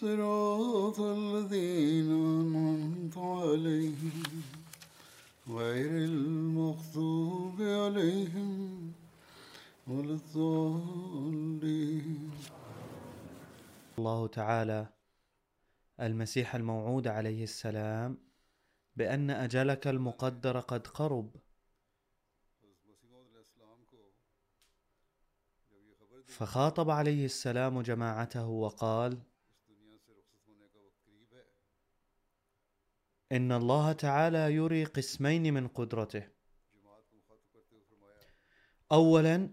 صراط الذين أنعمت عليهم غير المغضوب عليهم ولا الضالين. الله تعالى المسيح الموعود عليه السلام بأن أجلك المقدر قد قرب. فخاطب عليه السلام جماعته وقال إن الله تعالى يري قسمين من قدرته. أولا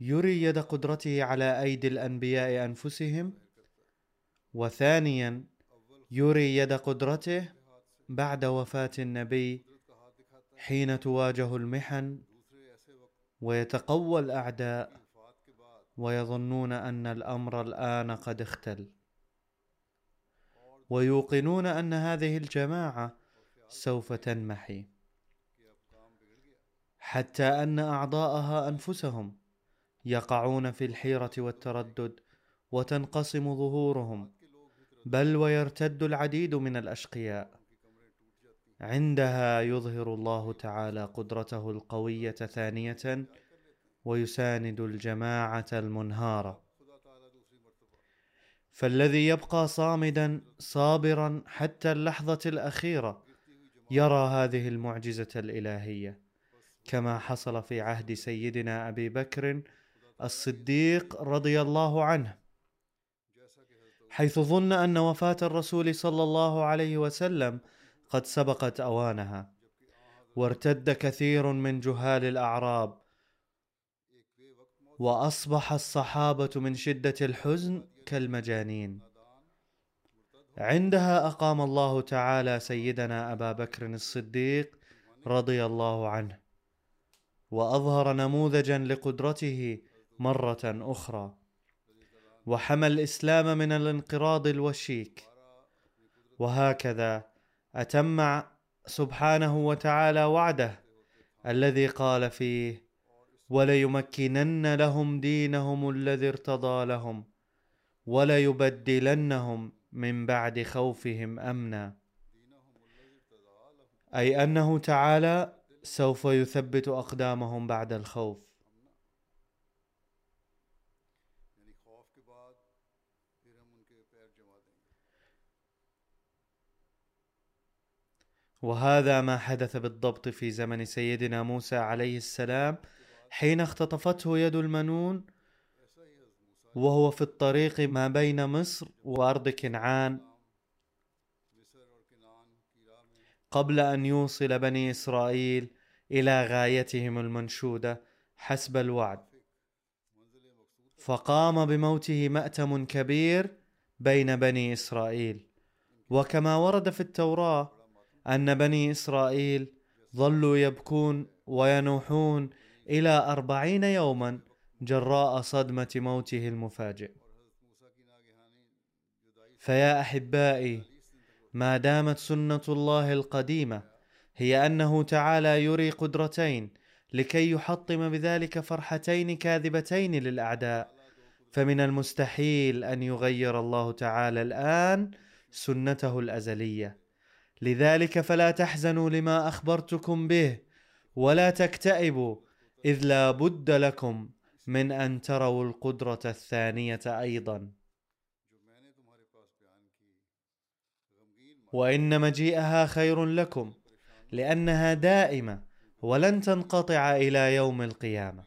يري يد قدرته على أيدي الأنبياء أنفسهم. وثانيا يري يد قدرته بعد وفاة النبي حين تواجه المحن ويتقوى الأعداء. ويظنون أن الأمر الآن قد اختل. ويوقنون أن هذه الجماعة سوف تنمحي. حتى أن أعضاءها أنفسهم يقعون في الحيرة والتردد وتنقسم ظهورهم بل ويرتد العديد من الأشقياء. عندها يظهر الله تعالى قدرته القوية ثانية ويساند الجماعة المنهارة. فالذي يبقى صامدا صابرا حتى اللحظة الأخيرة يرى هذه المعجزة الإلهية كما حصل في عهد سيدنا أبي بكر الصديق رضي الله عنه. حيث ظن أن وفاة الرسول صلى الله عليه وسلم قد سبقت أوانها وارتد كثير من جهال الأعراب وأصبح الصحابة من شدة الحزن كالمجانين. عندها أقام الله تعالى سيدنا أبا بكر الصديق رضي الله عنه وأظهر نموذجا لقدرته مرة أخرى وحمى الإسلام من الانقراض الوشيك. وهكذا أتم سبحانه وتعالى وعده الذي قال فيه وليمكنن لهم دينهم الذي ارتضى لهم وليبدلنهم من بعد خوفهم أمنا. أي أنه تعالى سوف يثبت أقدامهم بعد الخوف. وهذا ما حدث بالضبط في زمن سيدنا موسى عليه السلام حين اختطفته يد المنون وهو في الطريق ما بين مصر وأرض كنعان. قبل أن يوصل بني إسرائيل إلى غايتهم المنشودة حسب الوعد فقام بموته مأتم كبير بين بني إسرائيل. وكما ورد في التوراة أن بني إسرائيل ظلوا يبكون وينوحون إلى أربعين يوما جراء صدمة موته المفاجئ. فيا أحبائي ما دامت سنة الله القديمة هي أنه تعالى يري قدرتين لكي يحطم بذلك فرحتين كاذبتين للأعداء. فمن المستحيل أن يغير الله تعالى الآن سنته الأزلية. لذلك فلا تحزنوا لما أخبرتكم به ولا تكتئبوا إذ لا بد لكم من أن تروا القدرة الثانية أيضا. وإن مجيئها خير لكم لأنها دائمة ولن تنقطع إلى يوم القيامة.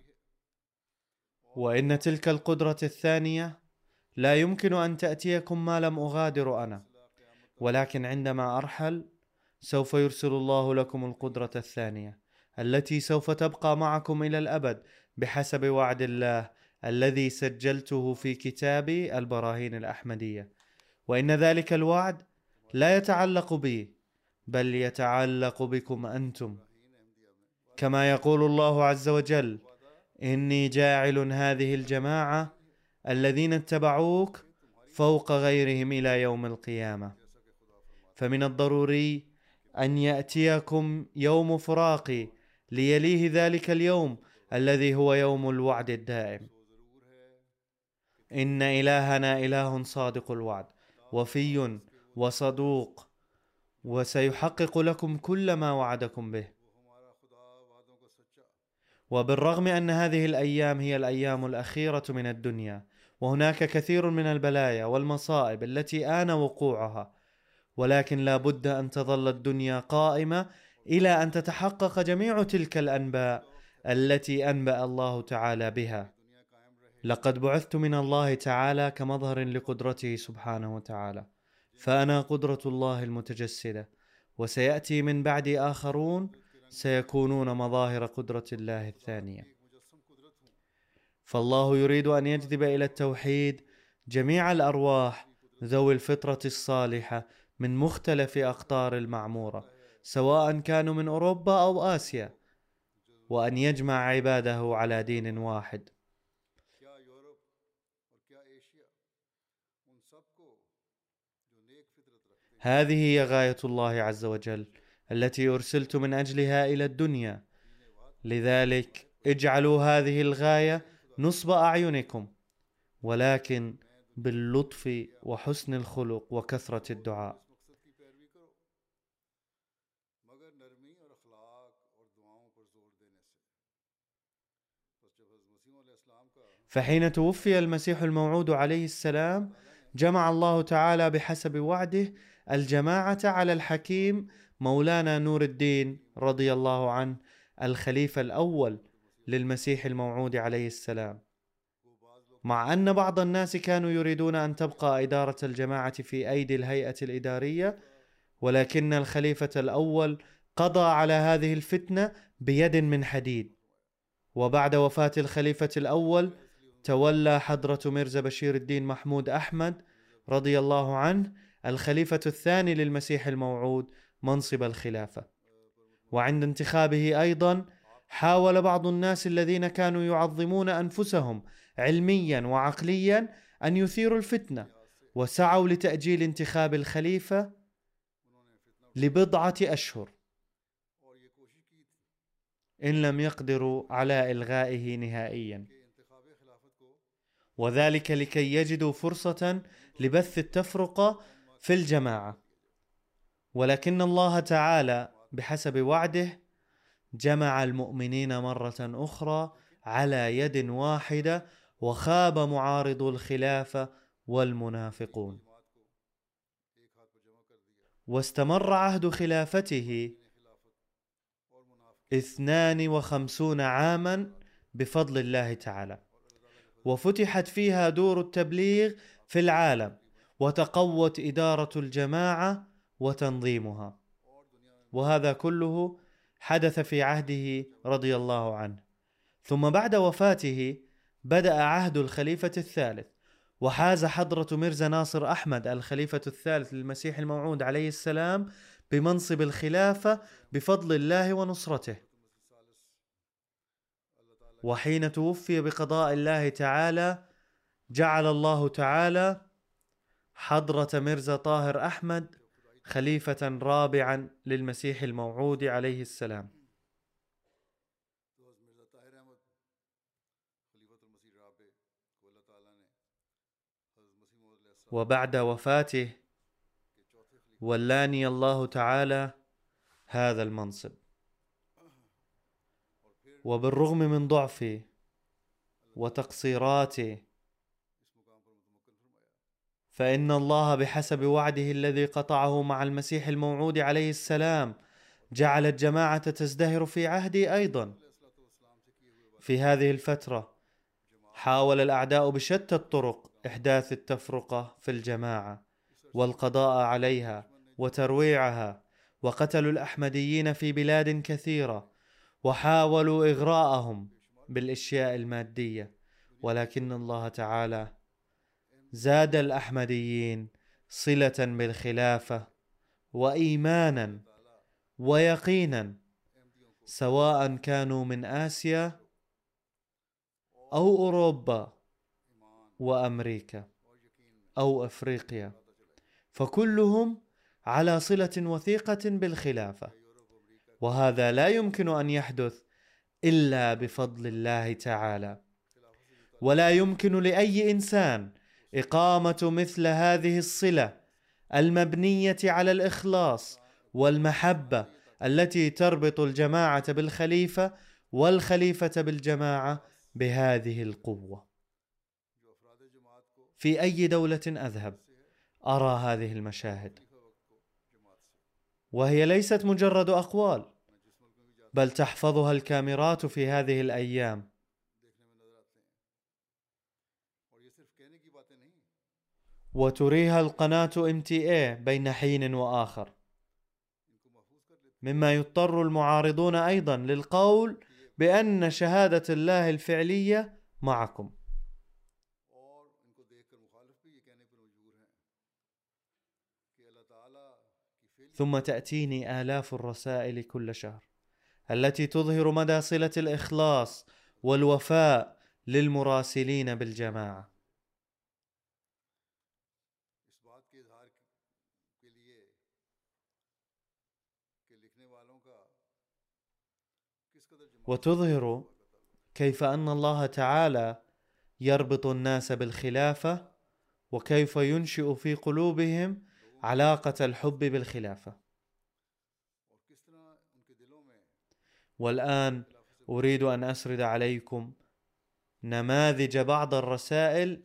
وإن تلك القدرة الثانية لا يمكن أن تأتيكم ما لم أغادر أنا. ولكن عندما أرحل سوف يرسل الله لكم القدرة الثانية التي سوف تبقى معكم إلى الأبد. بحسب وعد الله الذي سجلته في كتابي البراهين الأحمدية. وإن ذلك الوعد لا يتعلق بي بل يتعلق بكم أنتم. كما يقول الله عز وجل إني جاعل هذه الجماعة الذين اتبعوك فوق غيرهم إلى يوم القيامة. فمن الضروري أن يأتيكم يوم فراقي ليليه ذلك اليوم الذي هو يوم الوعد الدائم. إن إلهنا إله صادق الوعد وفي وصدوق وسيحقق لكم كل ما وعدكم به. وبالرغم أن هذه الأيام هي الأيام الأخيرة من الدنيا وهناك كثير من البلايا والمصائب التي آن وقوعها ولكن لا بد أن تظل الدنيا قائمة إلى أن تتحقق جميع تلك الأنباء. التي أنبأ الله تعالى بها. لقد بعثت من الله تعالى كمظهر لقدرته سبحانه وتعالى فأنا قدرة الله المتجسدة وسيأتي من بعدي آخرون سيكونون مظاهر قدرة الله الثانية. فالله يريد أن يجذب إلى التوحيد جميع الأرواح ذوي الفطرة الصالحة من مختلف أقطار المعمورة سواء كانوا من أوروبا أو آسيا. وأن يجمع عباده على دين واحد. هذه هي غاية الله عز وجل التي أرسلت من أجلها إلى الدنيا. لذلك اجعلوا هذه الغاية نصب أعينكم ولكن باللطف وحسن الخلق وكثرة الدعاء. فحين توفي المسيح الموعود عليه السلام جمع الله تعالى بحسب وعده الجماعة على الحكيم مولانا نور الدين رضي الله عنه الخليفة الأول للمسيح الموعود عليه السلام. مع أن بعض الناس كانوا يريدون أن تبقى إدارة الجماعة في أيدي الهيئة الإدارية ولكن الخليفة الأول قضى على هذه الفتنة بيد من حديد. وبعد وفاة الخليفة الأول تولى حضرة ميرزا بشير الدين محمود أحمد رضي الله عنه الخليفة الثاني للمسيح الموعود منصب الخلافة. وعند انتخابه أيضا حاول بعض الناس الذين كانوا يعظمون أنفسهم علميا وعقليا أن يثيروا الفتنة وسعوا لتأجيل انتخاب کوشش کی تھی إن لم يقدروا على إلغائه نهائيا. وذلك لكي يجدوا فرصة لبث التفرقه في الجماعة. ولكن الله تعالى بحسب وعده جمع المؤمنين مرة أخرى على يد واحدة وخاب معارض الخلافه والمنافقون. واستمر عهد خلافته منافق 52 عاما بفضل الله تعالى. وفتحت فيها دور التبليغ في العالم وتقوت إدارة الجماعة وتنظيمها. وهذا كله حدث في عهده رضي الله عنه. ثم بعد وفاته بدأ عهد الخليفة الثالث وحاز حضرة ميرزا ناصر أحمد الخليفة الثالث للمسيح الموعود عليه السلام بمنصب الخلافة بفضل الله ونصرته. وحين توفي بقضاء الله تعالى جعل الله تعالى حضرة ميرزا طاهر أحمد خليفة رابعا للمسيح الموعود عليه السلام. مرزا وبعد وفاته ولاني الله تعالى هذا المنصب. وبالرغم من ضعفي وتقصيراتي فإن الله بحسب وعده الذي قطعه مع المسيح الموعود عليه السلام جعل الجماعة تزدهر في عهدي أيضا. في هذه الفترة حاول الأعداء بشتى الطرق إحداث التفرقة في الجماعة والقضاء عليها وترويعها وقتلوا الأحمديين في بلاد كثيرة وحاولوا إغراءهم بالأشياء المادية ولكن الله تعالى زاد الأحمديين صلة بالخلافة وإيمانا ويقينا سواء كانوا من آسيا أو أوروبا وأمريكا أو أفريقيا فكلهم على صلة وثيقة بالخلافة. وهذا لا يمكن أن يحدث إلا بفضل الله تعالى. ولا يمكن لأي إنسان إقامة مثل هذه الصلة المبنية على الإخلاص والمحبة التي تربط الجماعة بالخليفة والخليفة بالجماعة بهذه القوة. في أي دولة أذهب أرى هذه المشاهد. وهي ليست مجرد أقوال بل تحفظها الكاميرات في هذه الأيام. وتريها القناة MTA بين حين وآخر. مما يضطر المعارضون أيضا للقول بأن شهادة الله الفعلية معكم. ثم تأتيني آلاف الرسائل كل شهر التي تظهر مدى صلة الإخلاص والوفاء للمراسلين بالجماعة. وتظهر كيف أن الله تعالى يربط الناس بالخلافة وكيف ينشئ في قلوبهم علاقة الحب بالخلافة. والآن أريد أن أسرد عليكم نماذج بعض الرسائل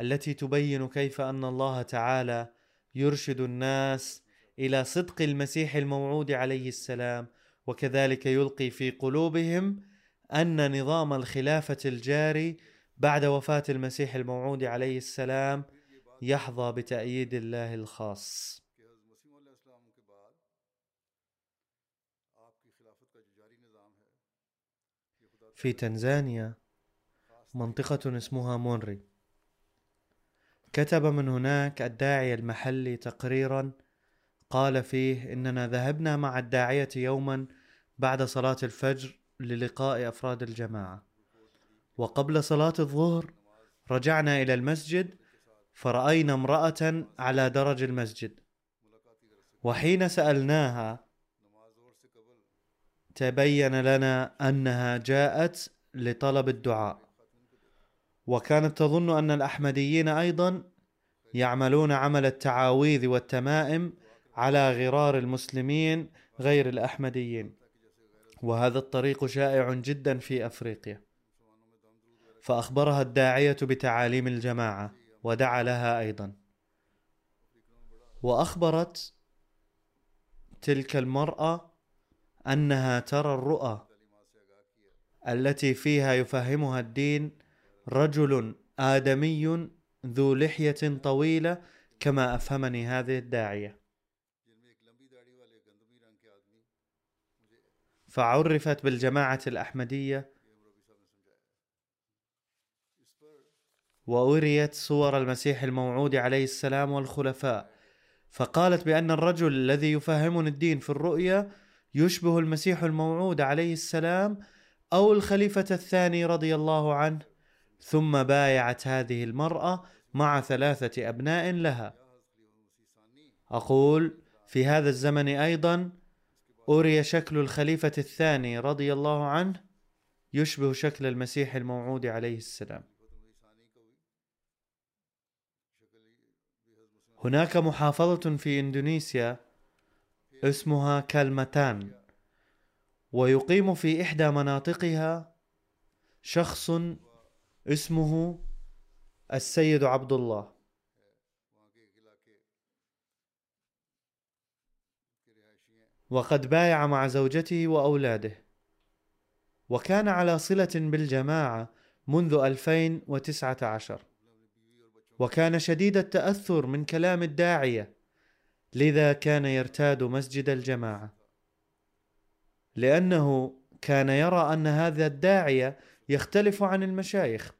التي تبين كيف أن الله تعالى يرشد الناس إلى صدق المسيح الموعود عليه السلام وكذلك يلقي في قلوبهم أن نظام الخلافة الجاري بعد وفاة المسيح الموعود عليه السلام يحظى بتأييد الله الخاص. في تنزانيا منطقة اسمها مونري. كتب من هناك الداعية المحلي تقريرا قال فيه إننا ذهبنا مع الداعية يوما بعد صلاة الفجر للقاء أفراد الجماعة. وقبل صلاة الظهر رجعنا إلى المسجد فرأينا امرأة على درج المسجد. وحين سألناها تبين لنا أنها جاءت لطلب الدعاء. وكانت تظن أن الأحمديين أيضا يعملون عمل التعاويذ والتمائم على غرار المسلمين غير الأحمديين. وهذا الطريق شائع جدا في أفريقيا. فأخبرها الداعية بتعاليم الجماعة. ودعا لها أيضا. وأخبرت تلك المرأة أنها ترى الرؤى التي فيها يفهمها الدين رجل آدمي ذو لحية طويلة كما أفهمني هذه الداعية. فعرفت بالجماعة الأحمدية وأريت صور المسيح الموعود عليه السلام والخلفاء. فقالت بأن الرجل الذي يفهمني الدين في الرؤيا يشبه المسيح الموعود عليه السلام أو الخليفة الثاني رضي الله عنه. ثم بايعت هذه المرأة مع ثلاثة أبناء لها. أقول في هذا الزمن أيضا أري شكل الخليفة الثاني رضي الله عنه يشبه شكل المسيح الموعود عليه السلام. هناك محافظة في إندونيسيا اسمها كالمتان ويقيم في إحدى مناطقها شخص اسمه السيد عبد الله. وقد بايع مع زوجته وأولاده. وكان على صلة بالجماعة منذ 2019 وكان شديد التأثر من كلام الداعية لذا كان يرتاد مسجد الجماعة. لأنه كان يرى أن هذا الداعية يختلف عن المشايخ.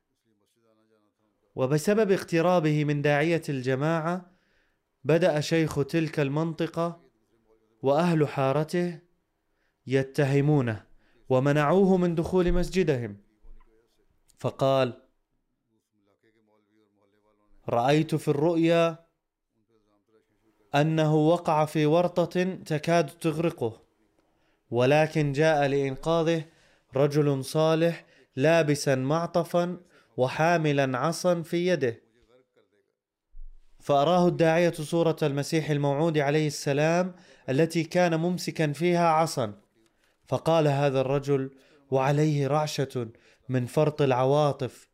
وبسبب اقترابه من داعية الجماعة بدأ شيخ تلك المنطقة وأهل حارته يتهمونه ومنعوه من دخول مسجدهم. فقال رأيت في الرؤيا أنه وقع في ورطة تكاد تغرقه ولكن جاء لإنقاذه رجل صالح لابسا معطفا وحاملا عصا في يده. فأراه الداعية صورة المسيح الموعود عليه السلام التي كان ممسكا فيها عصا. فقال هذا الرجل وعليه رعشة من فرط العواطف.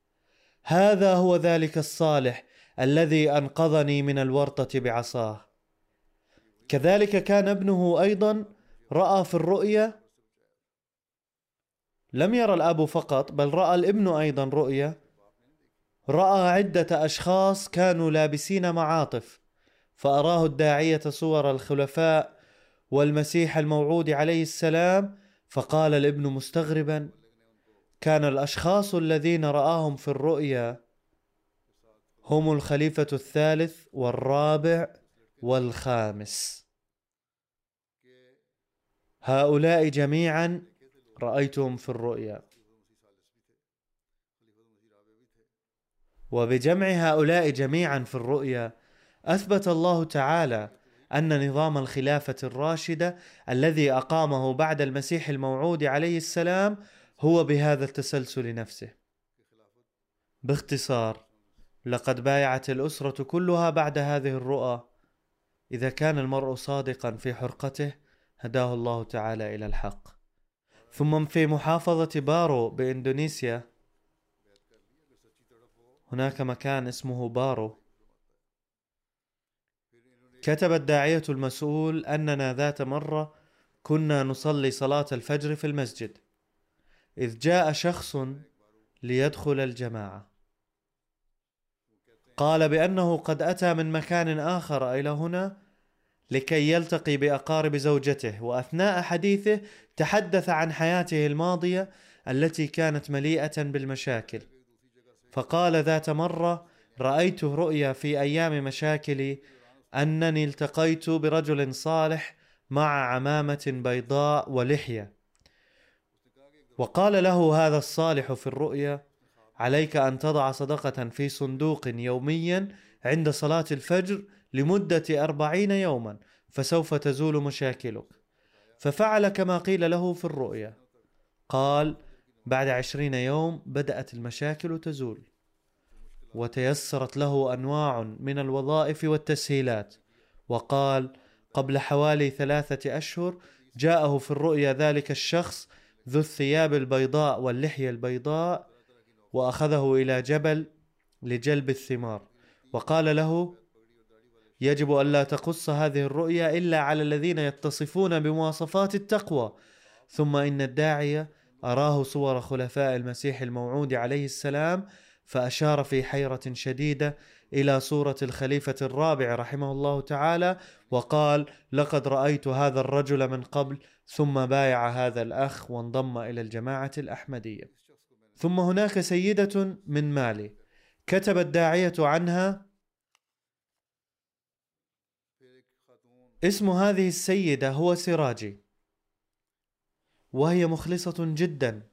هذا هو ذلك الصالح الذي أنقذني من الورطة بعصاه. كذلك كان ابنه أيضا رأى في الرؤيا لم يرى الأب فقط بل رأى الابن أيضا رؤيا رأى عدة أشخاص كانوا لابسين معاطف فأراه الداعية صور الخلفاء والمسيح الموعود عليه السلام فقال الابن مستغربا كان الأشخاص الذين رآهم في الرؤيا هم الخليفة الثالث والرابع والخامس. هؤلاء جميعا رأيتهم في الرؤيا. وبجمع هؤلاء جميعا في الرؤيا أثبت الله تعالى أن نظام الخلافة الراشدة الذي أقامه بعد المسيح الموعود عليه السلام هو بهذا التسلسل نفسه. باختصار لقد بايعت الأسرة كلها بعد هذه الرؤى. إذا كان المرء صادقا في حرقته هداه الله تعالى إلى الحق. ثم في محافظة بارو بإندونيسيا هناك مكان اسمه بارو. كتب الداعية المسؤول أننا ذات مرة كنا نصلي صلاة الفجر في المسجد إذ جاء شخص ليدخل الجماعة. قال بأنه قد أتى من مكان آخر إلى هنا لكي يلتقي بأقارب زوجته وأثناء حديثه تحدث عن حياته الماضية التي كانت مليئة بالمشاكل. فقال ذات مرة رأيت رؤيا في أيام مشاكلي أنني التقيت برجل صالح مع عمامة بيضاء ولحية وقال له هذا الصالح في الرؤيا عليك أن تضع صدقة في صندوق يوميا عند صلاة الفجر لمدة أربعين يوما فسوف تزول مشاكلك. ففعل كما قيل له في الرؤيا. قال بعد عشرين يوم بدأت المشاكل تزول وتيسرت له أنواع من الوظائف والتسهيلات. وقال قبل حوالي ثلاثة أشهر جاءه في الرؤيا ذلك الشخص ذو الثياب البيضاء واللحية البيضاء وأخذه إلى جبل لجلب الثمار. وقال له يجب الا تقص هذه الرؤيا إلا على الذين يتصفون بمواصفات التقوى. ثم إن الداعيه أراه صور خلفاء المسيح الموعود عليه السلام فأشار في حيرة شديدة إلى صورة الخليفة الرابع رحمه الله تعالى وقال لقد رأيت هذا الرجل من قبل ثم بايع هذا الأخ وانضم إلى الجماعة الأحمدية. ثم هناك سيدة من مالي كتب الداعية عنها اسم هذه السيدة هو سراجي. وهي مخلصة جدا.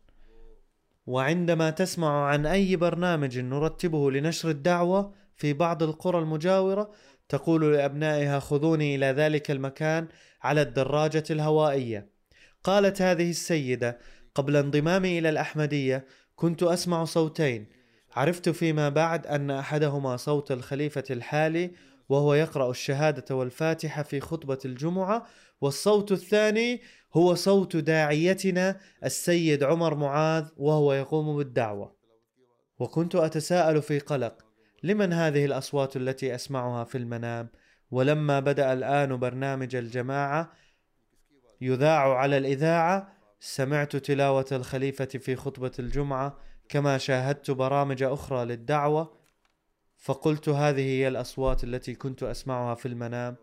وعندما تسمع عن أي برنامج نرتبه لنشر الدعوة في بعض القرى المجاورة تقول لأبنائها خذوني إلى ذلك المكان على الدراجة الهوائية. قالت هذه السيدة قبل انضمامي إلى الأحمدية كنت أسمع صوتين. عرفت فيما بعد أن أحدهما صوت الخليفة الحالي وهو يقرأ الشهادة والفاتحة في خطبة الجمعة والصوت الثاني هو صوت داعيتنا السيد عمر معاذ وهو يقوم بالدعوة. وكنت أتساءل في قلق لمن هذه الأصوات التي أسمعها في المنام؟ ولما بدأ الآن برنامج الجماعة يذاع على الإذاعة سمعت تلاوة الخليفة في خطبة الجمعة كما شاهدت برامج أخرى للدعوة فقلت هذه هي الأصوات التي كنت أسمعها في المنام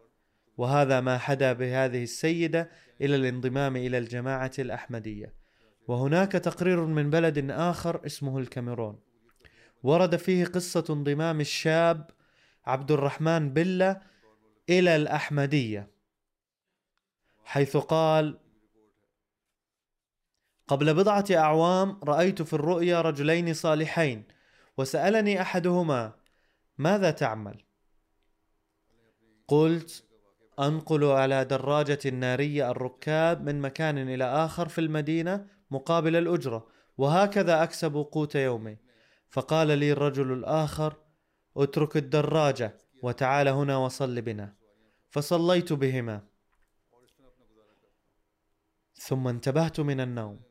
وهذا ما حدا بهذه السيدة إلى الانضمام إلى الجماعة الأحمدية. وهناك تقرير من بلد آخر اسمه الكاميرون. ورد فيه قصة انضمام الشاب عبد الرحمن بله إلى الأحمدية حيث قال قبل بضعة أعوام رأيت في الرؤيا رجلين صالحين وسألني أحدهما ماذا تعمل؟ قلت أنقل على دراجة ناريه الركاب من مكان إلى آخر في المدينة مقابل الأجرة وهكذا أكسب قوت يومي. فقال لي الرجل الآخر اترك الدراجة وتعال هنا وصل بنا. فصليت بهما. ثم انتبهت من النوم.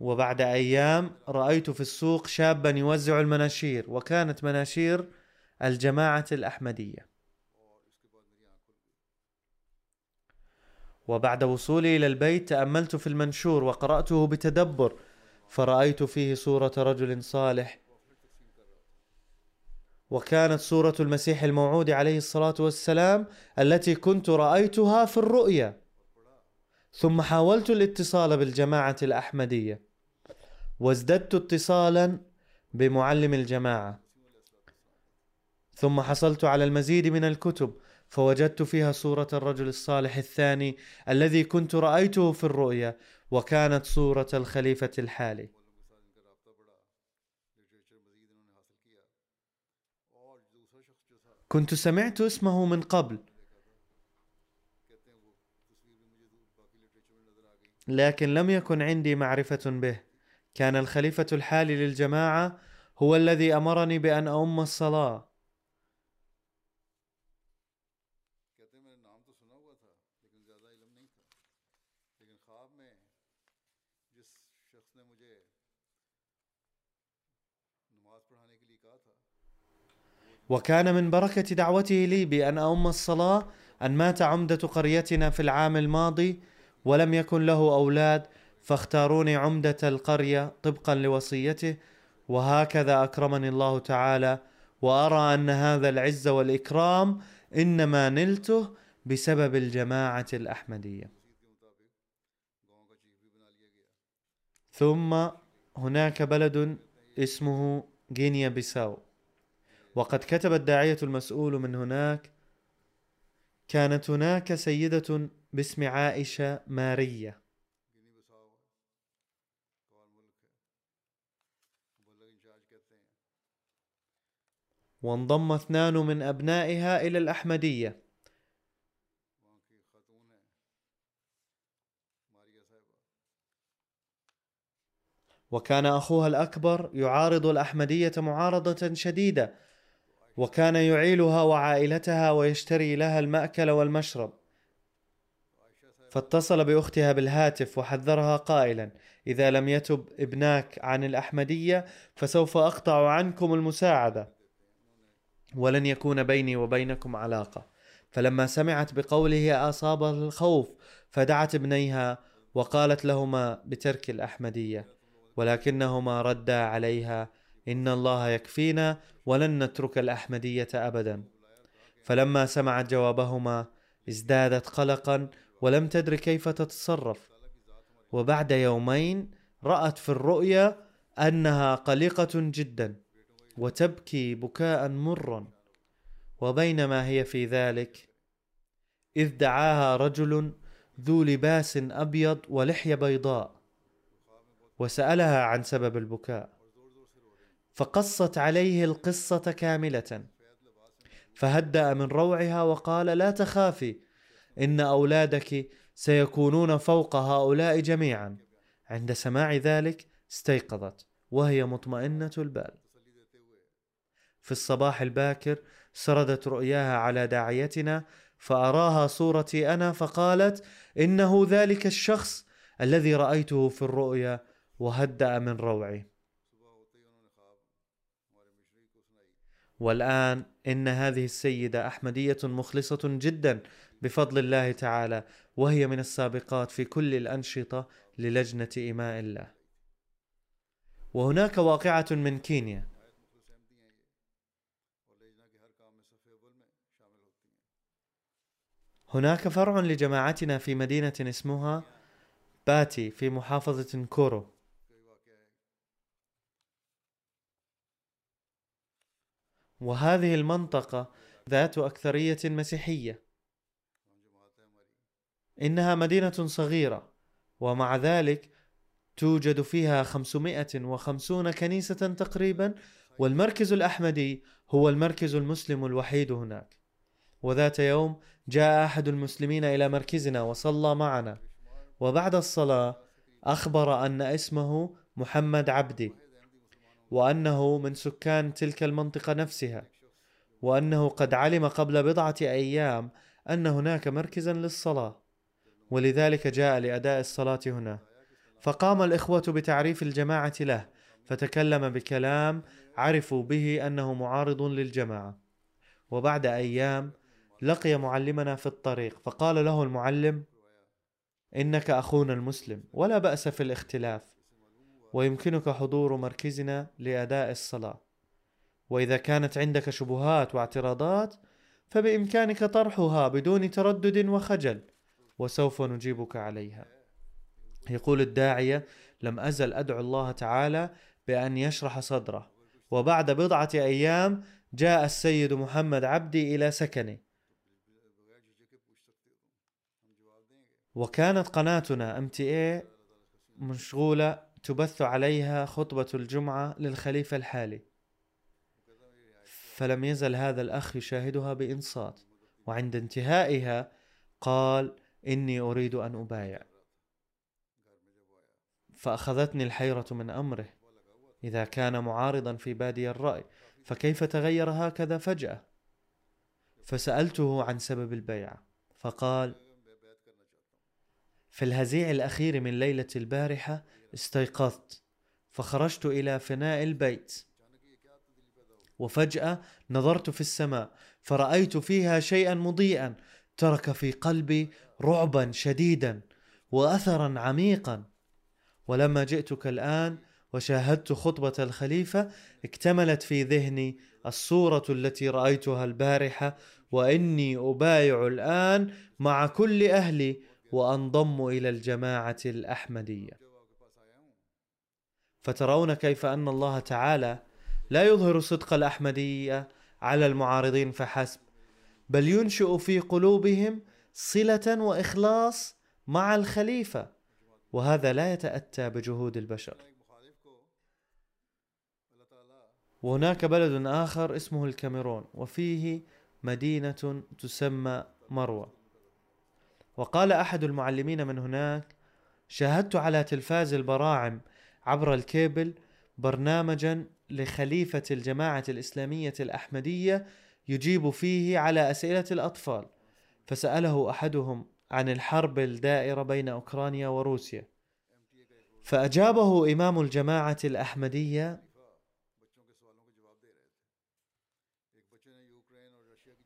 وبعد أيام رأيت في السوق شابا يوزع المناشير وكانت مناشير الجماعة الأحمدية. وبعد وصولي إلى البيت تأملت في المنشور وقرأته بتدبر فرأيت فيه صورة رجل صالح. وكانت صورة المسيح الموعود عليه الصلاة والسلام التي كنت رأيتها في الرؤيا. ثم حاولت الاتصال بالجماعة الأحمدية. وازددت اتصالا بمعلم الجماعة. ثم حصلت على المزيد من الكتب فوجدت فيها صورة الرجل الصالح الثاني الذي كنت رأيته في الرؤيا وكانت صورة الخليفة الحالي. كنت سمعت اسمه من قبل لكن لم يكن عندي معرفة به. كان الخليفة الحالي للجماعة هو الذي أمرني بأن أؤم الصلاة. وكان من بركة دعوته لي بأن أؤم الصلاة أن مات عمدة قريتنا في العام الماضي ولم يكن له أولاد فاختاروني عمدة القرية طبقا لوصيته وهكذا أكرمني الله تعالى وأرى أن هذا العز والإكرام إنما نلته بسبب الجماعة الأحمدية. ثم هناك بلد اسمه غينيا بيساو وقد كتب الداعية المسؤول من هناك كانت هناك سيدة باسم عائشة مارية. وانضم اثنان من أبنائها إلى الأحمدية. وكان أخوها الأكبر يعارض الأحمدية معارضة شديدة وكان يعيلها وعائلتها ويشتري لها المأكل والمشرب. فاتصل بأختها بالهاتف وحذرها قائلا إذا لم يتب ابناك عن الأحمدية فسوف أقطع عنكم المساعدة. ولن يكون بيني وبينكم علاقة. فلما سمعت بقوله أصابها الخوف فدعت ابنيها وقالت لهما بترك الأحمدية ولكنهما ردا عليها إن الله يكفينا ولن نترك الأحمدية ابدا. فلما سمعت جوابهما ازدادت قلقا ولم تدر كيف تتصرف. وبعد يومين رأت في الرؤيا أنها قلقة جدا. وتبكي بكاء مرا وبينما هي في ذلك إذ دعاها رجل ذو لباس أبيض ولحية بيضاء وسألها عن سبب البكاء فقصت عليه القصة كاملة فهدأ من روعها وقال لا تخافي إن أولادك سيكونون فوق هؤلاء جميعا. عند سماع ذلك استيقظت وهي مطمئنة البال. في الصباح الباكر سردت رؤياها على داعيتنا فأراها صورتي أنا فقالت إنه ذلك الشخص الذي رأيته في الرؤيا وهدأ من روعي. والآن إن هذه السيدة أحمدية مخلصة جدا بفضل الله تعالى وهي من السابقات في كل الأنشطة للجنة إماء الله. وهناك واقعة من كينيا. هناك فرع لجماعتنا في مدينة اسمها باتي في محافظة كورو. وهذه المنطقة ذات أكثرية مسيحية. إنها مدينة صغيرة ومع ذلك توجد فيها 550 كنيسة تقريبا والمركز الأحمدي هو المركز المسلم الوحيد هناك. وذات يوم جاء أحد المسلمين إلى مركزنا وصلى معنا. وبعد الصلاة أخبر أن اسمه محمد عبدي وأنه من سكان تلك المنطقة نفسها وأنه قد علم قبل بضعة أيام أن هناك مركزا للصلاة. ولذلك جاء لأداء الصلاة هنا. فقام الإخوة بتعريف الجماعة له فتكلم بكلام عرفوا به أنه معارض للجماعة. وبعد أيام لقي معلمنا في الطريق فقال له المعلم إنك أخونا المسلم ولا بأس في الاختلاف ويمكنك حضور مركزنا لأداء الصلاة. وإذا كانت عندك شبهات واعتراضات فبإمكانك طرحها بدون تردد وخجل وسوف نجيبك عليها. يقول الداعية لم أزل أدعو الله تعالى بأن يشرح صدره وبعد بضعة أيام جاء السيد محمد عبدي إلى سكني وكانت قناتنا ام تي اي مشغولة تبث عليها خطبة الجمعة للخليفة الحالي. فلم يزل هذا الأخ يشاهدها بإنصات وعند انتهائها قال إني أريد أن أبايع. فأخذتني الحيرة من أمره. إذا كان معارضا في بادي الرأي فكيف تغير هكذا فجأة؟ فسألته عن سبب البيعة فقال في الهزيع الأخير من ليلة البارحة استيقظت فخرجت إلى فناء البيت. وفجأة نظرت في السماء فرأيت فيها شيئا مضيئا ترك في قلبي رعبا شديدا وأثرا عميقا. ولما جئتك الآن وشاهدت خطبة الخليفة اكتملت في ذهني الصورة التي رأيتها البارحة وإني أبايع الآن مع كل أهلي وأنضم إلى الجماعة الأحمدية. فترون كيف أن الله تعالى لا يظهر صدق الأحمدية على المعارضين فحسب بل ينشئ في قلوبهم صلة وإخلاص مع الخليفة وهذا لا يتأتى بجهود البشر. وهناك بلد آخر اسمه الكاميرون وفيه مدينة تسمى مروة. وقال أحد المعلمين من هناك شاهدت على تلفاز البراعم عبر الكيبل برنامجا لخليفة الجماعة الإسلامية الأحمدية يجيب فيه على أسئلة الأطفال. فسأله أحدهم عن الحرب الدائرة بين أوكرانيا وروسيا. فأجابه إمام الجماعة الأحمدية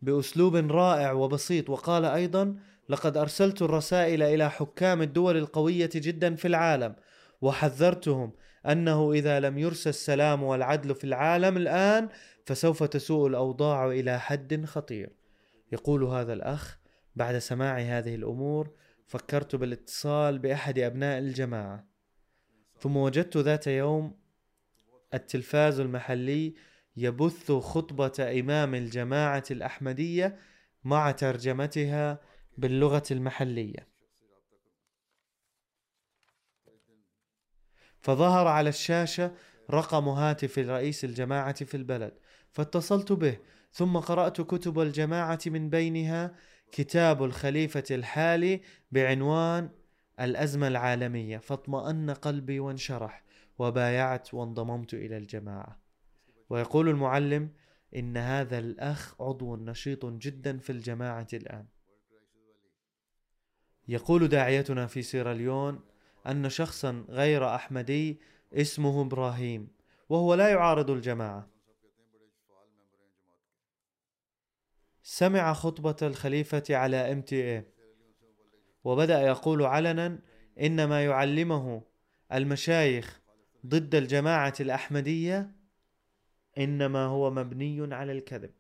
بأسلوب رائع وبسيط. وقال أيضا لقد أرسلت الرسائل إلى حكام الدول القوية جدا في العالم وحذرتهم أنه إذا لم يرسى السلام والعدل في العالم الآن فسوف تسوء الأوضاع إلى حد خطير. يقول هذا الأخ بعد سماع هذه الأمور فكرت بالاتصال بأحد أبناء الجماعة ثم وجدت ذات يوم التلفاز المحلي يبث خطبة إمام الجماعة الأحمدية مع ترجمتها باللغة المحلية. فظهر على الشاشة رقم هاتف رئيس الجماعة في البلد. فاتصلت به. ثم قرأت كتب الجماعة من بينها كتاب الخليفة الحالي بعنوان الأزمة العالمية. فاطمأن قلبي وانشرح. وبايعت وانضممت إلى الجماعة. ويقول المعلم إن هذا الأخ عضو نشيط جدا في الجماعة الآن. يقول داعيتنا في سيراليون أن شخصا غير أحمدي اسمه إبراهيم وهو لا يعارض الجماعة. سمع خطبة الخليفة على تي اي وبدأ يقول علنا إن ما يعلمه المشايخ ضد الجماعة الأحمدية إنما هو مبني على الكذب.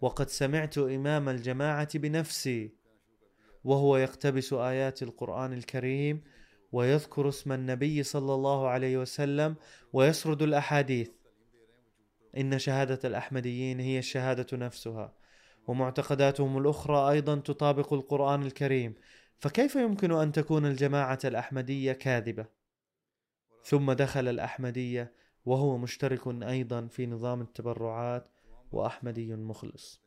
وقد سمعت إمام الجماعة بنفسي وهو يقتبس آيات القرآن الكريم ويذكر اسم النبي صلى الله عليه وسلم ويسرد الأحاديث. إن شهادة الأحمديين هي الشهادة نفسها ومعتقداتهم الأخرى أيضا تطابق القرآن الكريم. فكيف يمكن أن تكون الجماعة الأحمدية كاذبة؟ ثم دخل الأحمدية وهو مشترك أيضا في نظام التبرعات وأحمدي مخلص.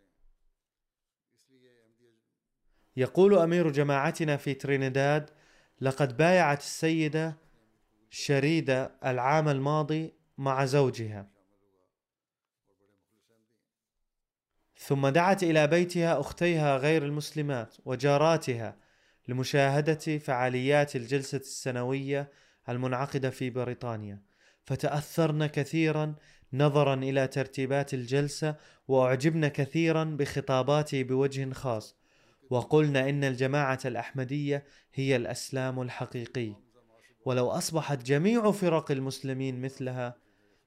يقول أمير جماعتنا في ترينيداد لقد بايعت السيدة شريدة العام الماضي مع زوجها. ثم دعت إلى بيتها أختيها غير المسلمات وجاراتها لمشاهدة فعاليات الجلسة السنوية المنعقدة في بريطانيا. فتأثرن كثيرا نظرا إلى ترتيبات الجلسة وأعجبن كثيرا بخطاباتي بوجه خاص. وقلنا إن الجماعة الأحمدية هي الأسلام الحقيقي. ولو أصبحت جميع فرق المسلمين مثلها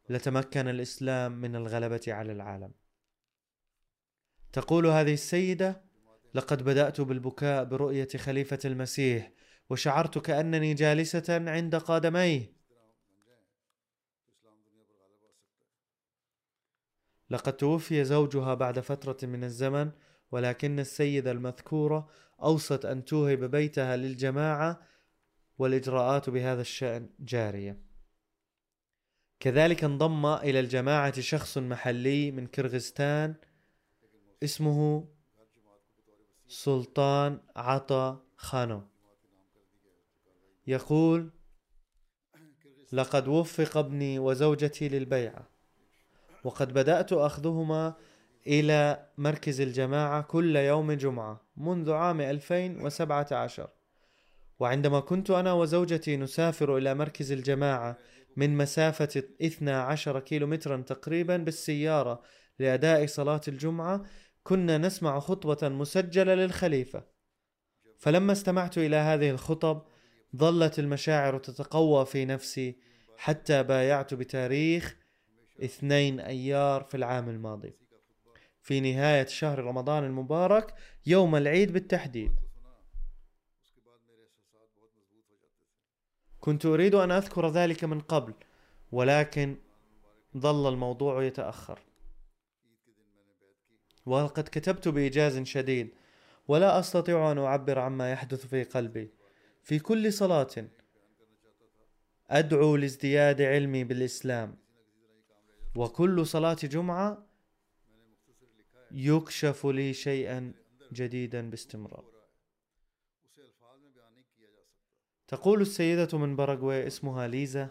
لتمكن الإسلام من الغلبة على العالم. تقول هذه السيدة لقد بدأت بالبكاء برؤية خليفة المسيح وشعرت كأنني جالسة عند قدميه لقد توفي زوجها بعد فترة من الزمن ولكن السيدة المذكورة أوصت أن توهب بيتها للجماعة والإجراءات بهذا الشأن جارية. كذلك انضم إلى الجماعة شخص محلي من كرغستان اسمه سلطان عطا خانو يقول لقد وفق ابني وزوجتي للبيعة وقد بدأت أخذهما إلى مركز الجماعة كل يوم جمعة منذ عام 2017 وعندما كنت أنا وزوجتي نسافر إلى مركز الجماعة من مسافة 12 كيلومترا تقريبا بالسيارة لأداء صلاة الجمعة كنا نسمع خطبة مسجلة للخليفة. فلما استمعت إلى هذه الخطب ظلت المشاعر تتقوى في نفسي حتى بايعت بتاريخ اثنين أيار في العام الماضي. في نهاية شهر رمضان المبارك يوم العيد بالتحديد. كنت أريد أن أذكر ذلك من قبل ولكن ظل الموضوع يتأخر. وقد كتبت بإيجاز شديد ولا أستطيع أن أعبر عما يحدث في قلبي. في كل صلاة أدعو لازدياد علمي بالإسلام وكل صلاة جمعة يكشف لي شيئا جديدا باستمرار. تقول السيدة من باراغواي اسمها ليزا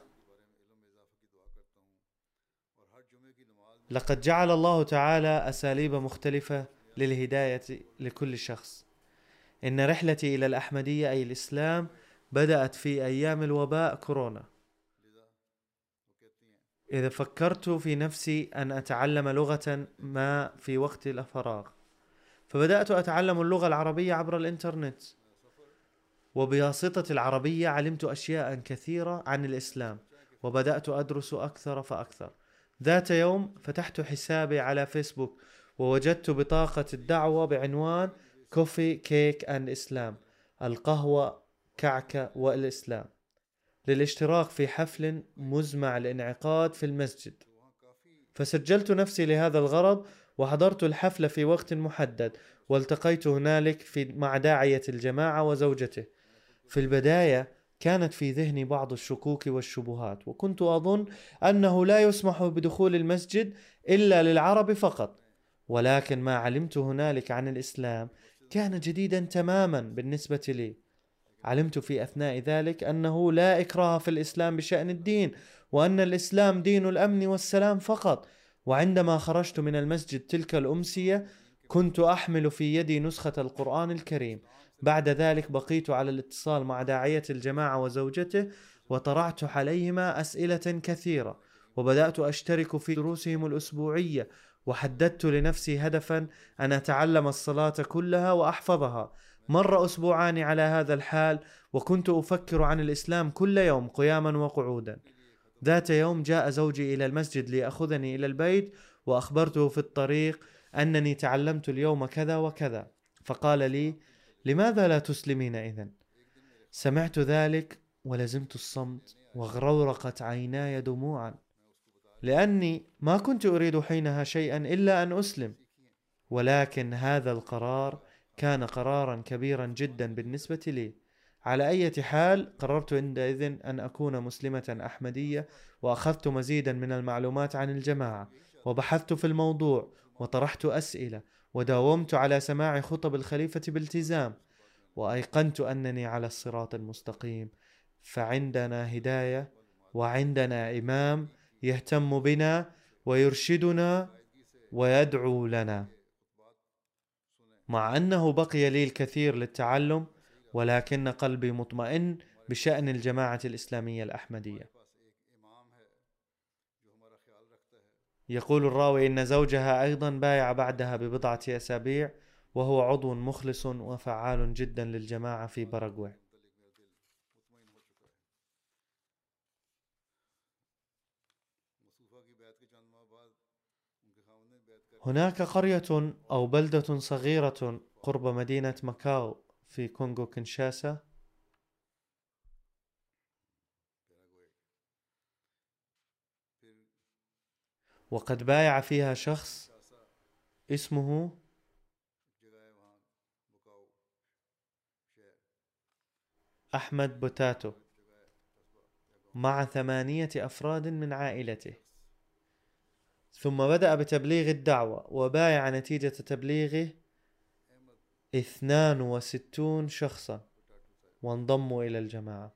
لقد جعل الله تعالى أساليب مختلفة للهداية لكل شخص. إن رحلتي إلى الأحمدية أي الإسلام بدأت في أيام الوباء كورونا. إذا فكرت في نفسي أن أتعلم لغة ما في وقت الفراغ. فبدأت أتعلم اللغة العربية عبر الإنترنت. وبواسطة العربية علمت أشياء كثيرة عن الإسلام. وبدأت أدرس أكثر فأكثر. ذات يوم فتحت حسابي على فيسبوك ووجدت بطاقة الدعوة بعنوان كوفي كيك أند إسلام القهوة كعكة والإسلام. للاشتراك في حفل مزمع الانعقاد في المسجد. فسجلت نفسي لهذا الغرض وحضرت الحفل في وقت محدد والتقيت هنالك في مع داعية الجماعة وزوجته. في البداية كانت في ذهني بعض الشكوك والشبهات وكنت أظن أنه لا يسمح بدخول المسجد إلا للعرب فقط. ولكن ما علمت هنالك عن الإسلام كان جديدا تماما بالنسبة لي. علمت في أثناء ذلك أنه لا إكراه في الإسلام بشأن الدين وأن الإسلام دين الأمن والسلام فقط. وعندما خرجت من المسجد تلك الأمسية كنت أحمل في يدي نسخة القرآن الكريم. بعد ذلك بقيت على الاتصال مع داعية الجماعة وزوجته وطرحت عليهما أسئلة كثيرة. وبدأت أشترك في دروسهم الأسبوعية وحددت لنفسي هدفا أن أتعلم الصلاة كلها وأحفظها. مر أسبوعان على هذا الحال وكنت أفكر عن الإسلام كل يوم قياما وقعودا. ذات يوم جاء زوجي إلى المسجد ليأخذني إلى البيت وأخبرته في الطريق أنني تعلمت اليوم كذا وكذا. فقال لي لماذا لا تسلمين إذن؟ سمعت ذلك ولزمت الصمت وغرورقت عيناي دموعا. لأني ما كنت أريد حينها شيئا إلا أن أسلم. ولكن هذا القرار كان قرارا كبيرا جدا بالنسبة لي. على أي حال قررت عندئذ أن أكون مسلمة أحمدية وأخذت مزيدا من المعلومات عن الجماعة وبحثت في الموضوع وطرحت أسئلة وداومت على سماع خطب الخليفة بالتزام وأيقنت أنني على الصراط المستقيم. فعندنا هداية وعندنا إمام يهتم بنا ويرشدنا ويدعو لنا. مع أنه بقي لي الكثير للتعلم ولكن قلبي مطمئن بشأن الجماعة الإسلامية الأحمدية. يقول الراوي إن زوجها أيضا بايع بعدها ببضعة أسابيع وهو عضو مخلص وفعال جدا للجماعة في باراغواي. هناك قرية أو بلدة صغيرة قرب مدينة ماكاو في كونغو كينشاسا وقد بايع فيها شخص اسمه أحمد بوتاتو مع ثمانية أفراد من عائلته. ثم بدأ بتبليغ الدعوة وبايع نتيجة تبليغه 62 شخصا وانضموا إلى الجماعة.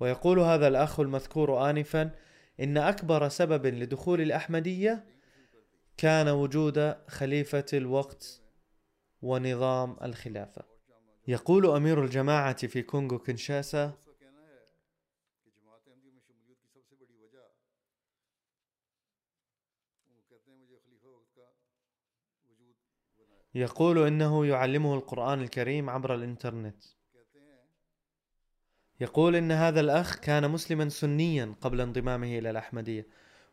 ويقول هذا الأخ المذكور آنفا إن أكبر سبب لدخول الأحمدية كان وجود خليفة الوقت ونظام الخلافة. يقول أمير الجماعة في كونغو كنشاسا يقول إنه يعلمه القرآن الكريم عبر الإنترنت. يقول إن هذا الأخ كان مسلما سنيا قبل انضمامه إلى الأحمدية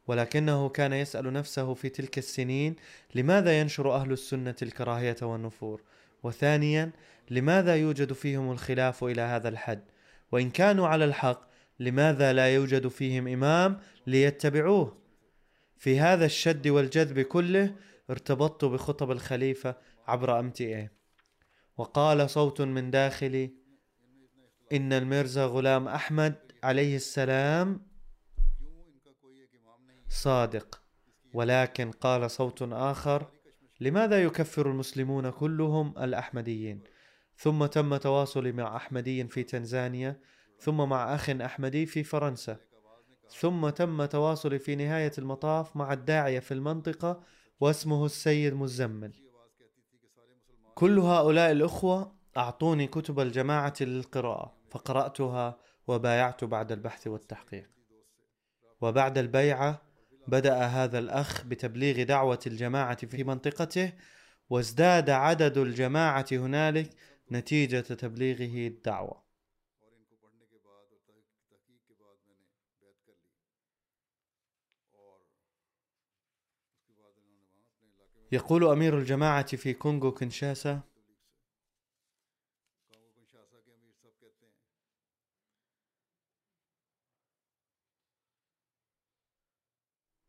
ولكنه كان يسأل نفسه في تلك السنين لماذا ينشر أهل السنة الكراهيه والنفور؟ وثانيا لماذا يوجد فيهم الخلاف إلى هذا الحد؟ وإن كانوا على الحق لماذا لا يوجد فيهم إمام ليتبعوه؟ في هذا الشد والجذب كله ارتبطت بخطب الخليفة عبر اي وقال صوت من داخلي إن الميرزا غلام أحمد عليه السلام صادق. ولكن قال صوت آخر لماذا يكفر المسلمون كلهم الأحمديين؟ ثم تم تواصلي مع أحمدي في تنزانيا ثم مع أخ أحمدي في فرنسا. ثم تم تواصلي في نهاية المطاف مع الداعية في المنطقة واسمه السيد مزمل. كل هؤلاء الأخوة أعطوني كتب الجماعة للقراءة فقرأتها وبايعت بعد البحث والتحقيق. وبعد البيعة بدأ هذا الأخ بتبليغ دعوة الجماعة في منطقته وازداد عدد الجماعة هنالك نتيجة تبليغه الدعوة. يقول أمير الجماعة في كونغو كنشاسا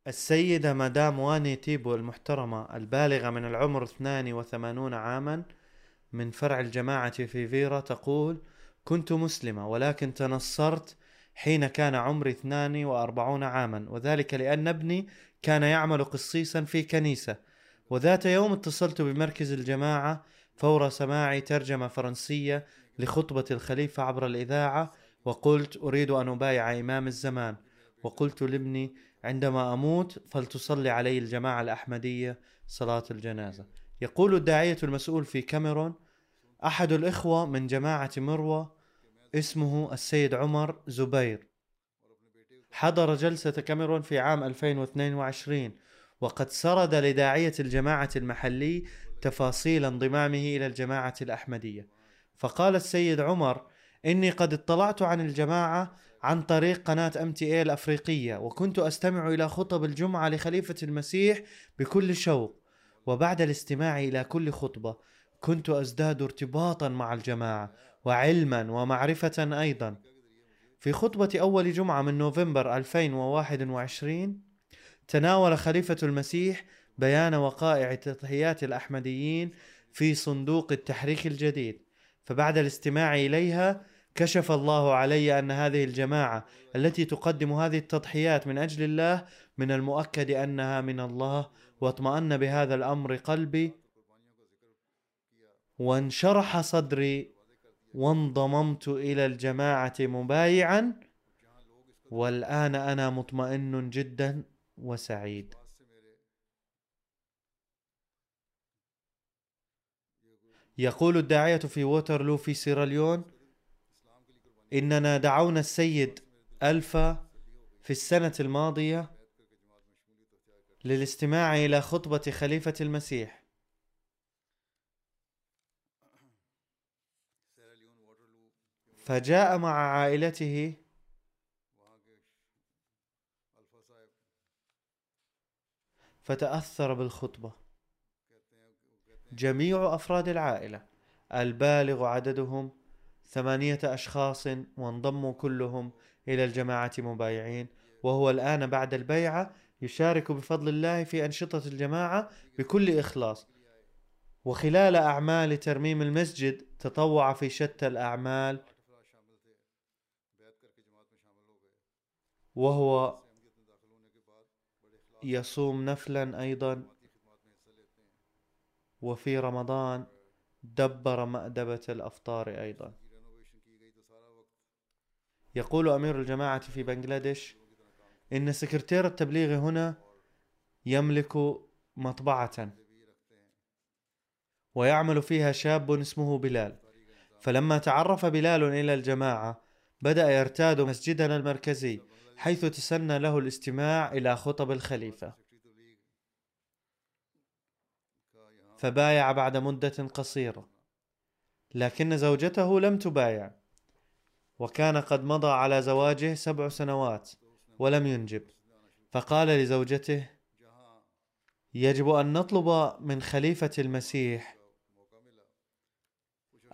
السيدة مدام واني تيبو المحترمة البالغة من العمر 82 عاما من فرع الجماعة في فيرا تقول كنت مسلمة ولكن تنصرت حين كان عمري 42 عاما وذلك لأن ابني كان يعمل قصيصا في كنيسة وذات يوم اتصلت بمركز الجماعة فور سماع ترجمة فرنسية لخطبة الخليفة عبر الإذاعة وقلت أريد أن أبايع إمام الزمان. وقلت لابني عندما أموت فلتصلي علي الجماعة الأحمدية صلاة الجنازة. يقول الداعية المسؤول في كاميرون أحد الإخوة من جماعة مروة اسمه السيد عمر زبير. حضر جلسة كاميرون في عام 2022 وقد سرد لداعية الجماعة المحلي تفاصيل انضمامه إلى الجماعة الأحمدية. فقال السيد عمر إني قد اطلعت عن الجماعة عن طريق قناة أم تي اي الأفريقية وكنت أستمع إلى خطب الجمعة لخليفة المسيح بكل شوق. وبعد الاستماع إلى كل خطبة كنت أزداد ارتباطا مع الجماعة وعلما ومعرفة أيضا. في خطبة أول جمعة من نوفمبر 2021 تناول خليفة المسيح بيان وقائع تضحيات الأحمديين في صندوق التحريك الجديد. فبعد الاستماع إليها كشف الله علي أن هذه الجماعة التي تقدم هذه التضحيات من أجل الله من المؤكد أنها من الله واطمأن بهذا الأمر قلبي وانشرح صدري وانضممت إلى الجماعة مبايعا والآن أنا مطمئن جدا وسعيد. يقول الداعية في ووترلو في سيراليون إننا دعونا السيد ألفا في السنة الماضية للاستماع إلى خطبة خليفة المسيح. فجاء مع عائلته فتأثر بالخطبة. جميع أفراد العائلة البالغ عددهم ثمانية أشخاص وانضموا كلهم إلى الجماعة مبايعين وهو الآن بعد البيعة يشارك بفضل الله في أنشطة الجماعة بكل إخلاص. وخلال أعمال ترميم المسجد تطوع في شتى الأعمال وهو يصوم نفلا أيضا. وفي رمضان دبر مأدبة الأفطار أيضا. يقول أمير الجماعة في بنغلاديش إن سكرتير التبليغ هنا يملك مطبعة ويعمل فيها شاب اسمه بلال. فلما تعرف بلال إلى الجماعة بدأ يرتاد مسجدنا المركزي حيث تسنى له الاستماع إلى خطب الخليفة. فبايع بعد مدة قصيرة. لكن زوجته لم تبايع. وكان قد مضى على زواجه سبع سنوات ولم ينجب. فقال لزوجته يجب أن نطلب من خليفة المسيح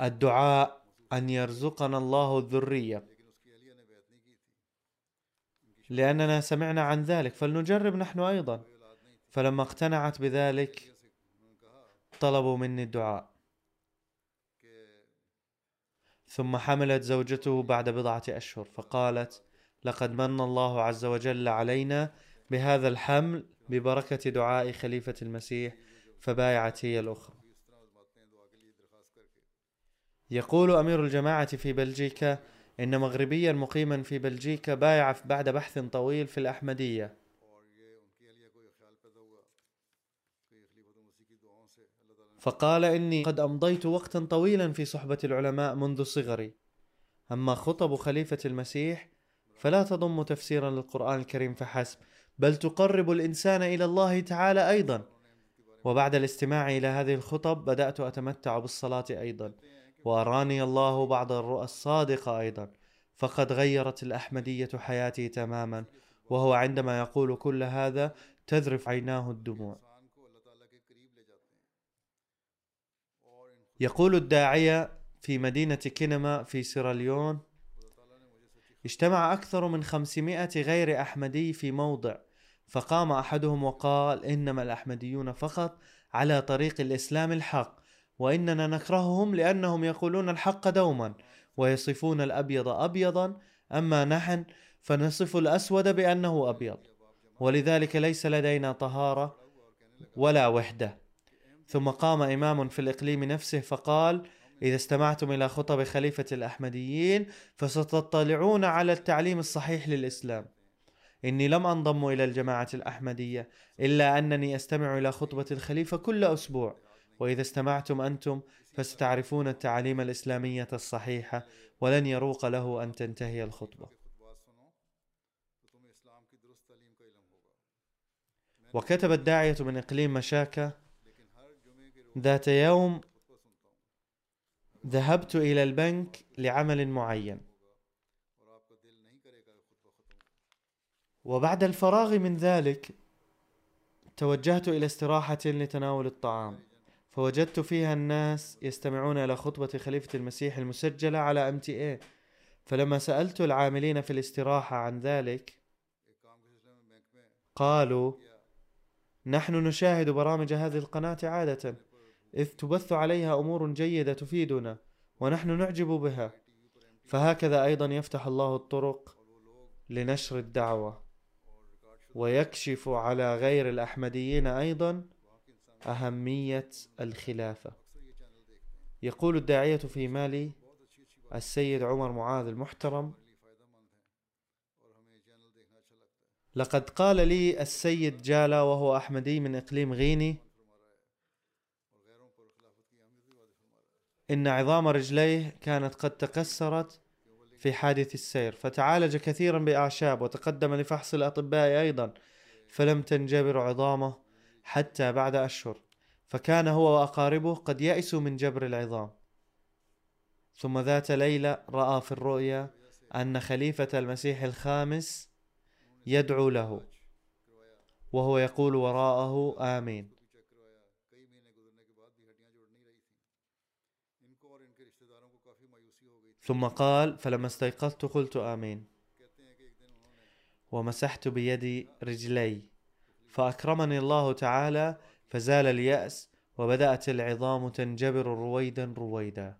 الدعاء أن يرزقنا الله الذرية. لأننا سمعنا عن ذلك فلنجرب نحن أيضا. فلما اقتنعت بذلك طلبوا مني الدعاء. ثم حملت زوجته بعد بضعة أشهر فقالت لقد من الله عز وجل علينا بهذا الحمل ببركة دعاء خليفة المسيح فبايعت هي الأخرى. يقول أمير الجماعة في بلجيكا إن مغربيا مقيما في بلجيكا بايع بعد بحث طويل في الأحمدية. فقال إني قد أمضيت وقتا طويلا في صحبة العلماء منذ صغري. أما خطب خليفة المسيح فلا تضم تفسيرا للقرآن الكريم فحسب بل تقرب الإنسان إلى الله تعالى أيضا. وبعد الاستماع إلى هذه الخطب بدأت أتمتع بالصلاة أيضا. وأراني الله بعض الرؤى الصادقة أيضا. فقد غيرت الأحمدية حياتي تماما وهو عندما يقول كل هذا تذرف عيناه الدموع. يقول الداعية في مدينة كينما في سيراليون اجتمع أكثر من خمسمائة غير أحمدي في موضع فقام أحدهم وقال إنما الأحمديون فقط على طريق الإسلام الحق وإننا نكرههم لأنهم يقولون الحق دوما ويصفون الأبيض أبيضا أما نحن فنصف الأسود بأنه أبيض. ولذلك ليس لدينا طهارة ولا وحدة. ثم قام إمام في الإقليم نفسه فقال إذا استمعتم إلى خطب خليفة الأحمديين فستطلعون على التعليم الصحيح للإسلام. إني لم أنضم إلى الجماعة الأحمدية إلا أنني أستمع إلى خطبة الخليفة كل أسبوع وإذا استمعتم أنتم فستعرفون التعاليم الإسلامية الصحيحة ولن يروق له أن تنتهي الخطبة. وكتب الداعية من إقليم مشاكة ذات يوم ذهبت إلى البنك لعمل معين. وبعد الفراغ من ذلك توجهت إلى استراحة لتناول الطعام. فوجدت فيها الناس يستمعون إلى خطبة خليفة المسيح المسجلة على ام تي اي فلما سألت العاملين في الاستراحة عن ذلك قالوا نحن نشاهد برامج هذه القناة عادة. إذ تبث عليها أمور جيدة تفيدنا ونحن نعجب بها. فهكذا أيضا يفتح الله الطرق لنشر الدعوة. ويكشف على غير الأحمديين أيضا أهمية الخلافة. يقول الداعية في مالي السيد عمر معاذ المحترم لقد قال لي السيد جالا وهو أحمدي من إقليم غيني إن عظام رجليه كانت قد تكسرت في حادث السير فتعالج كثيرا بأعشاب وتقدم لفحص الأطباء أيضا فلم تنجبر عظامه حتى بعد أشهر. فكان هو وأقاربه قد يأسوا من جبر العظام. ثم ذات ليلة رأى في الرؤيا أن خليفة المسيح الخامس يدعو له وهو يقول وراءه آمين. ثم قال فلما استيقظت قلت آمين ومسحت بيدي رجلي فأكرمني الله تعالى فزال اليأس وبدأت العظام تنجبر رويدا رويدا.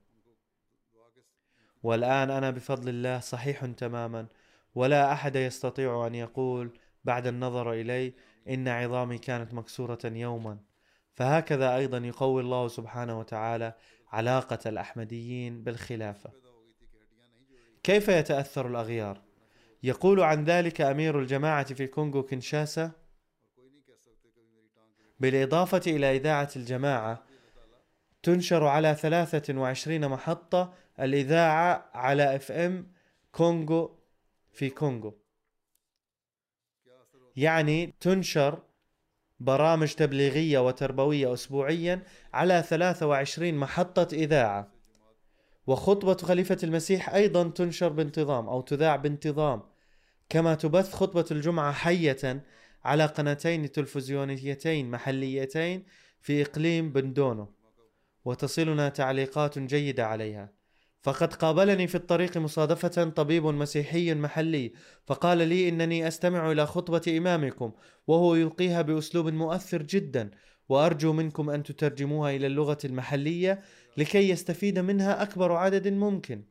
والآن أنا بفضل الله صحيح تماما ولا أحد يستطيع أن يقول بعد النظر إلي إن عظامي كانت مكسورة يوما. فهكذا أيضا يقوي الله سبحانه وتعالى علاقة الأحمديين بالخلافة. كيف يتأثر الأغيار؟ يقول عن ذلك أمير الجماعة في كونغو كينشاسا بالإضافة إلى إذاعة الجماعة تنشر على 23 محطة الإذاعة على FM كونغو في كونغو. يعني تنشر برامج تبليغية وتربوية أسبوعيا على 23 محطة إذاعة. وخطبة خليفة المسيح أيضا تنشر بانتظام أو تذاع بانتظام. كما تبث خطبة الجمعة حية على قناتين تلفزيونيتين محليتين في إقليم بندونو وتصلنا تعليقات جيدة عليها. فقد قابلني في الطريق مصادفة طبيب مسيحي محلي فقال لي إنني أستمع إلى خطبة إمامكم وهو يلقيها بأسلوب مؤثر جدا وأرجو منكم أن تترجموها إلى اللغة المحلية لكي يستفيد منها أكبر عدد ممكن.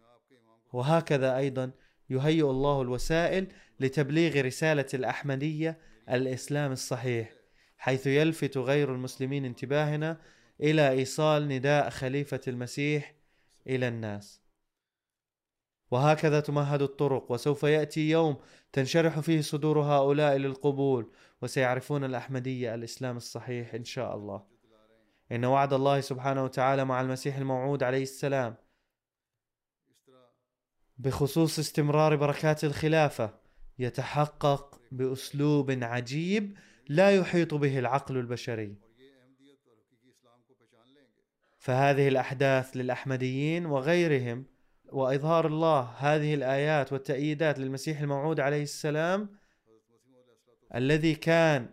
وهكذا أيضا يهيئ الله الوسائل لتبليغ رسالة الأحمدية الإسلام الصحيح حيث يلفت غير المسلمين انتباهنا إلى إيصال نداء خليفة المسيح إلى الناس. وهكذا تمهد الطرق وسوف يأتي يوم تنشرح فيه صدور هؤلاء للقبول وسيعرفون الأحمدية الإسلام الصحيح إن شاء الله. إن وعد الله سبحانه وتعالى مع المسيح الموعود عليه السلام بخصوص استمرار بركات الخلافة يتحقق بأسلوب عجيب لا يحيط به العقل البشري. فهذه الأحداث للأحمديين وغيرهم وإظهار الله هذه الآيات والتأييدات للمسيح الموعود عليه السلام الذي كان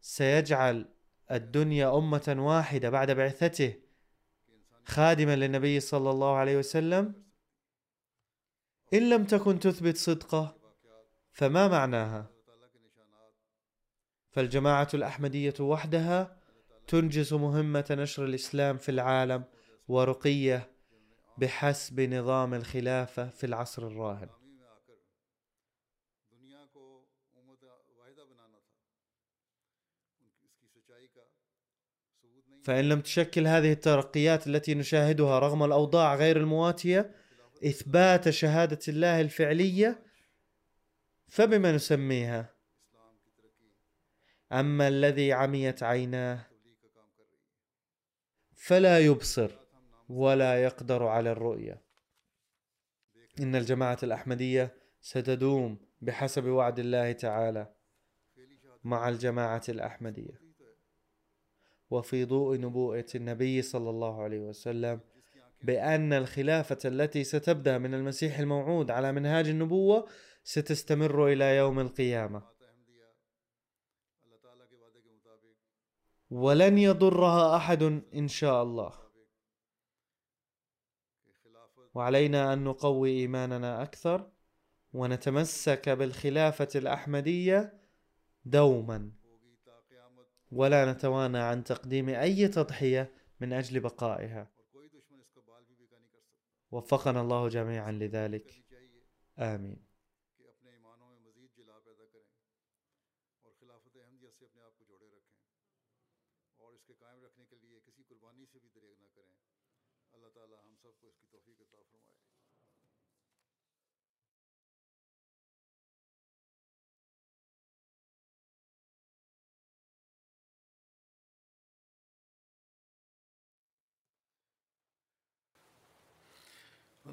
سيجعل الدنيا أمة واحدة بعد بعثته خادما للنبي صلى الله عليه وسلم إن لم تكن تثبت صدقه فما معناها؟ فالجماعة الأحمدية وحدها تنجز مهمة نشر الإسلام في العالم ورقية بحسب نظام الخلافة في العصر الراهن. فإن لم تشكل هذه الترقيات التي نشاهدها رغم الأوضاع غير المواتية إثبات شهادة الله الفعلية فبما نسميها؟ أما الذي عميت عيناه فلا يبصر ولا يقدر على الرؤية. إن الجماعة الأحمدية ستدوم بحسب وعد الله تعالى مع الجماعة الأحمدية. وفي ضوء نبوءة النبي صلى الله عليه وسلم بأن الخلافة التي ستبدأ من المسيح الموعود على منهاج النبوة ستستمر إلى يوم القيامة. ولن يضرها أحد إن شاء الله. وعلينا أن نقوي إيماننا أكثر ونتمسك بالخلافة الأحمدية دوما. ولا نتوانى عن تقديم أي تضحية من أجل بقائها. وفقنا الله جميعا لذلك. آمين.